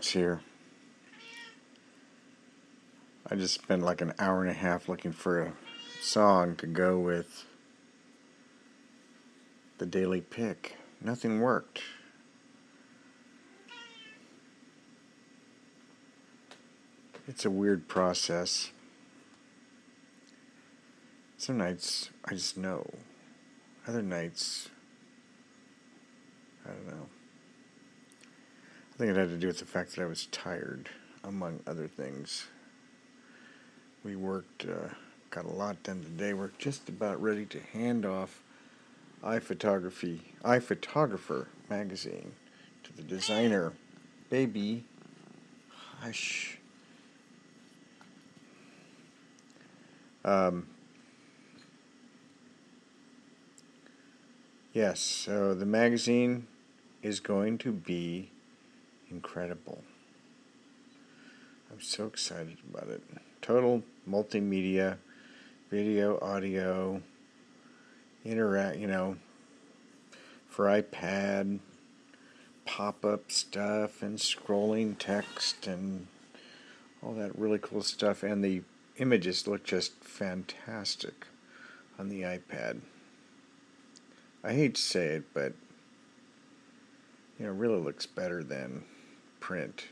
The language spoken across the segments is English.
Here. I just spent like an hour and a half looking for a song to go with the daily pick. Nothing worked. It's a weird process. Some nights I just know. Other nights, I don't know. Think it had to do with the fact that I was tired, among other things. We worked, uh, got a lot done today. We're just about ready to hand off iPhotography, iPhotographer magazine to the designer. Baby, hush. Um, yes, so the magazine is going to be incredible. I'm so excited about it. Total multimedia, video, audio, interact, you know, for iPad, pop up stuff, and scrolling text, and all that really cool stuff. And the images look just fantastic on the iPad. I hate to say it, but you know, it really looks better than print.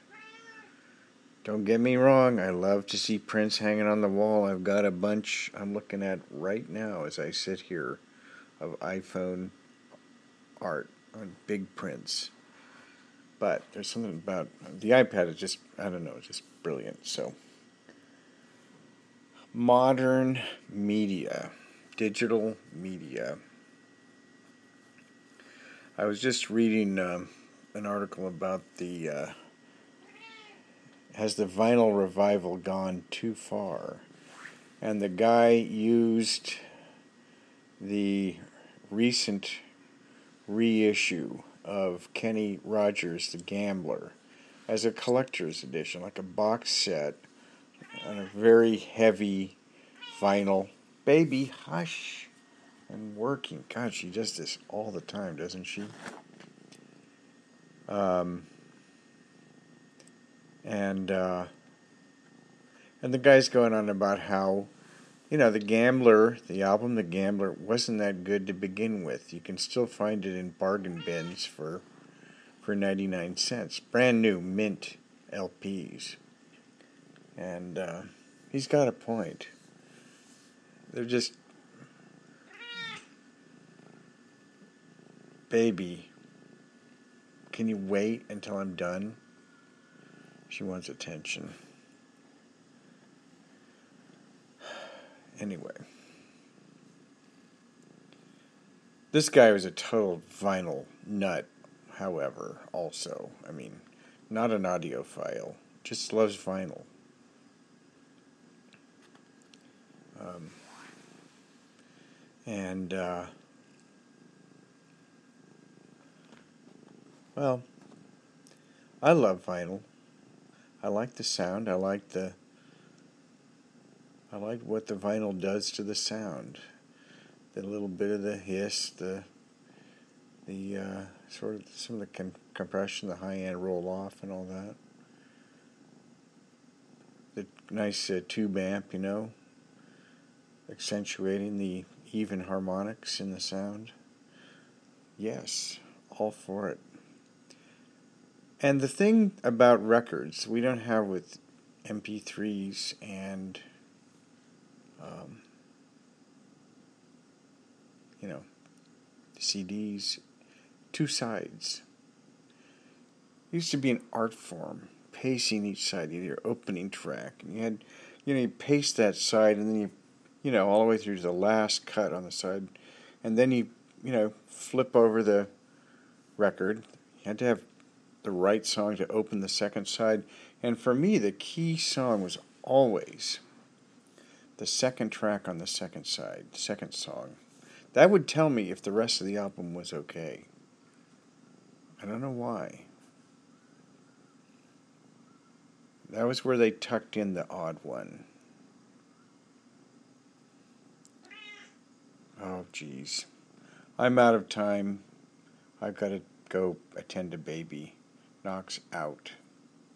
Don't get me wrong, I love to see prints hanging on the wall. I've got a bunch I'm looking at right now as I sit here of iPhone art on big prints. But there's something about the iPad is just I don't know, just brilliant. So modern media, digital media. I was just reading um, an article about the uh, has the vinyl revival gone too far? And the guy used the recent reissue of Kenny Rogers, The Gambler, as a collector's edition, like a box set on a very heavy vinyl. Baby, hush. And working. God, she does this all the time, doesn't she? Um, and uh, and the guy's going on about how you know the gambler the album the gambler wasn't that good to begin with. You can still find it in bargain bins for for 99 cents. Brand new mint lps and uh, he's got a point. They're just baby can you wait until i'm done she wants attention. Anyway. This guy was a total vinyl nut, however, also. I mean, not an audiophile, just loves vinyl. Um, and, uh, well, I love vinyl. I like the sound. I like the I like what the vinyl does to the sound. The little bit of the hiss, the the uh, sort of some of the compression, the high end roll off, and all that. The nice uh, tube amp, you know, accentuating the even harmonics in the sound. Yes, all for it. And the thing about records we don't have with MP3s and, um, you know, CDs, two sides. It used to be an art form, pacing each side, either opening track, and you had, you know, you paste that side, and then you, you know, all the way through to the last cut on the side, and then you, you know, flip over the record. You had to have the right song to open the second side. And for me, the key song was always the second track on the second side, second song. That would tell me if the rest of the album was okay. I don't know why. That was where they tucked in the odd one. Oh, geez. I'm out of time. I've got to go attend a baby knocks out.